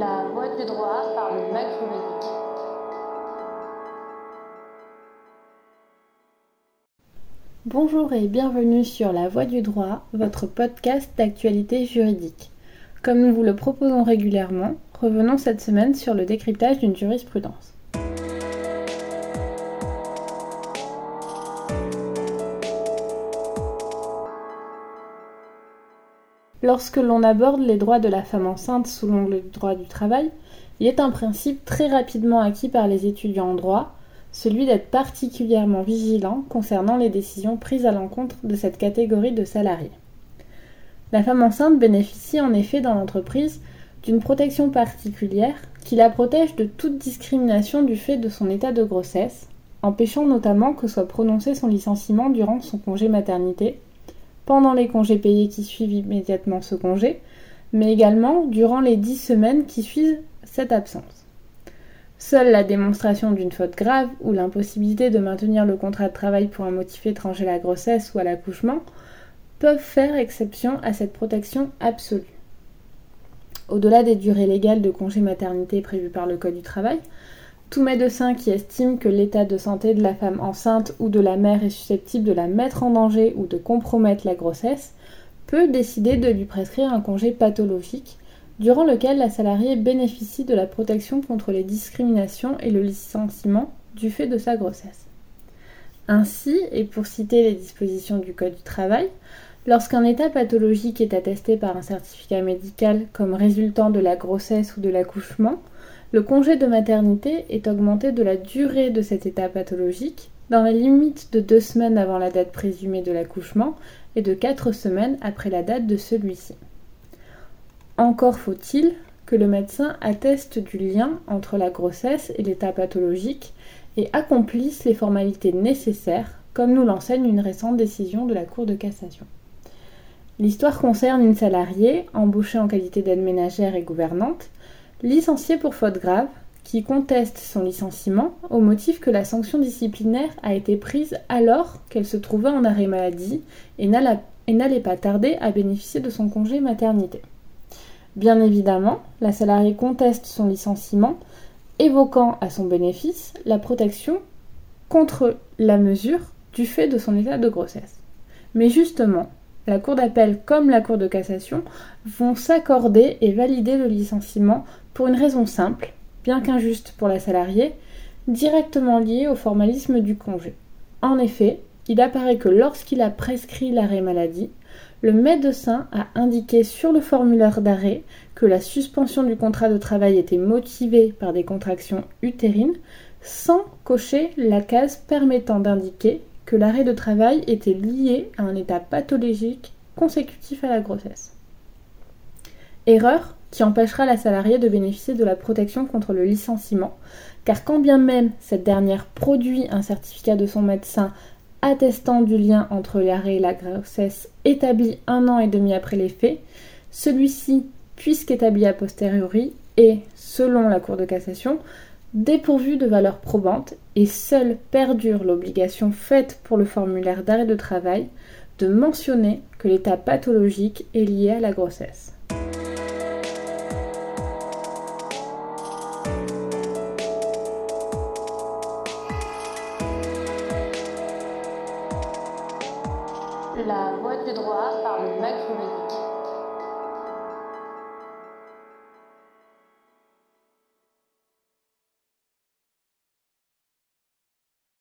la loi du droit par le MAC juridique. Bonjour et bienvenue sur La Voix du droit, votre podcast d'actualité juridique. Comme nous vous le proposons régulièrement, revenons cette semaine sur le décryptage d'une jurisprudence. Lorsque l'on aborde les droits de la femme enceinte sous l'angle du droit du travail, il est un principe très rapidement acquis par les étudiants en droit, celui d'être particulièrement vigilant concernant les décisions prises à l'encontre de cette catégorie de salariés. La femme enceinte bénéficie en effet dans l'entreprise d'une protection particulière qui la protège de toute discrimination du fait de son état de grossesse, empêchant notamment que soit prononcé son licenciement durant son congé maternité, pendant les congés payés qui suivent immédiatement ce congé, mais également durant les dix semaines qui suivent cette absence. Seule la démonstration d'une faute grave ou l'impossibilité de maintenir le contrat de travail pour un motif étranger à la grossesse ou à l'accouchement peuvent faire exception à cette protection absolue. Au-delà des durées légales de congé maternité prévues par le Code du travail, tout médecin qui estime que l'état de santé de la femme enceinte ou de la mère est susceptible de la mettre en danger ou de compromettre la grossesse peut décider de lui prescrire un congé pathologique durant lequel la salariée bénéficie de la protection contre les discriminations et le licenciement du fait de sa grossesse. Ainsi, et pour citer les dispositions du Code du travail, lorsqu'un état pathologique est attesté par un certificat médical comme résultant de la grossesse ou de l'accouchement, le congé de maternité est augmenté de la durée de cet état pathologique dans la limite de deux semaines avant la date présumée de l'accouchement et de quatre semaines après la date de celui-ci. Encore faut-il que le médecin atteste du lien entre la grossesse et l'état pathologique et accomplisse les formalités nécessaires, comme nous l'enseigne une récente décision de la Cour de cassation. L'histoire concerne une salariée, embauchée en qualité d'aide ménagère et gouvernante, licencié pour faute grave, qui conteste son licenciement au motif que la sanction disciplinaire a été prise alors qu'elle se trouvait en arrêt maladie et n'allait pas tarder à bénéficier de son congé maternité. Bien évidemment, la salariée conteste son licenciement, évoquant à son bénéfice la protection contre la mesure du fait de son état de grossesse. Mais justement, la Cour d'appel comme la Cour de cassation vont s'accorder et valider le licenciement pour une raison simple, bien qu'injuste pour la salariée, directement liée au formalisme du congé. En effet, il apparaît que lorsqu'il a prescrit l'arrêt maladie, le médecin a indiqué sur le formulaire d'arrêt que la suspension du contrat de travail était motivée par des contractions utérines sans cocher la case permettant d'indiquer que l'arrêt de travail était lié à un état pathologique consécutif à la grossesse. Erreur qui empêchera la salariée de bénéficier de la protection contre le licenciement, car quand bien même cette dernière produit un certificat de son médecin attestant du lien entre l'arrêt et la grossesse établi un an et demi après les faits, celui-ci, puisqu'établi a posteriori, est, selon la Cour de cassation, dépourvu de valeur probante et seule perdure l'obligation faite pour le formulaire d'arrêt de travail de mentionner que l'état pathologique est lié à la grossesse. La voix du droit par le MAC juridique.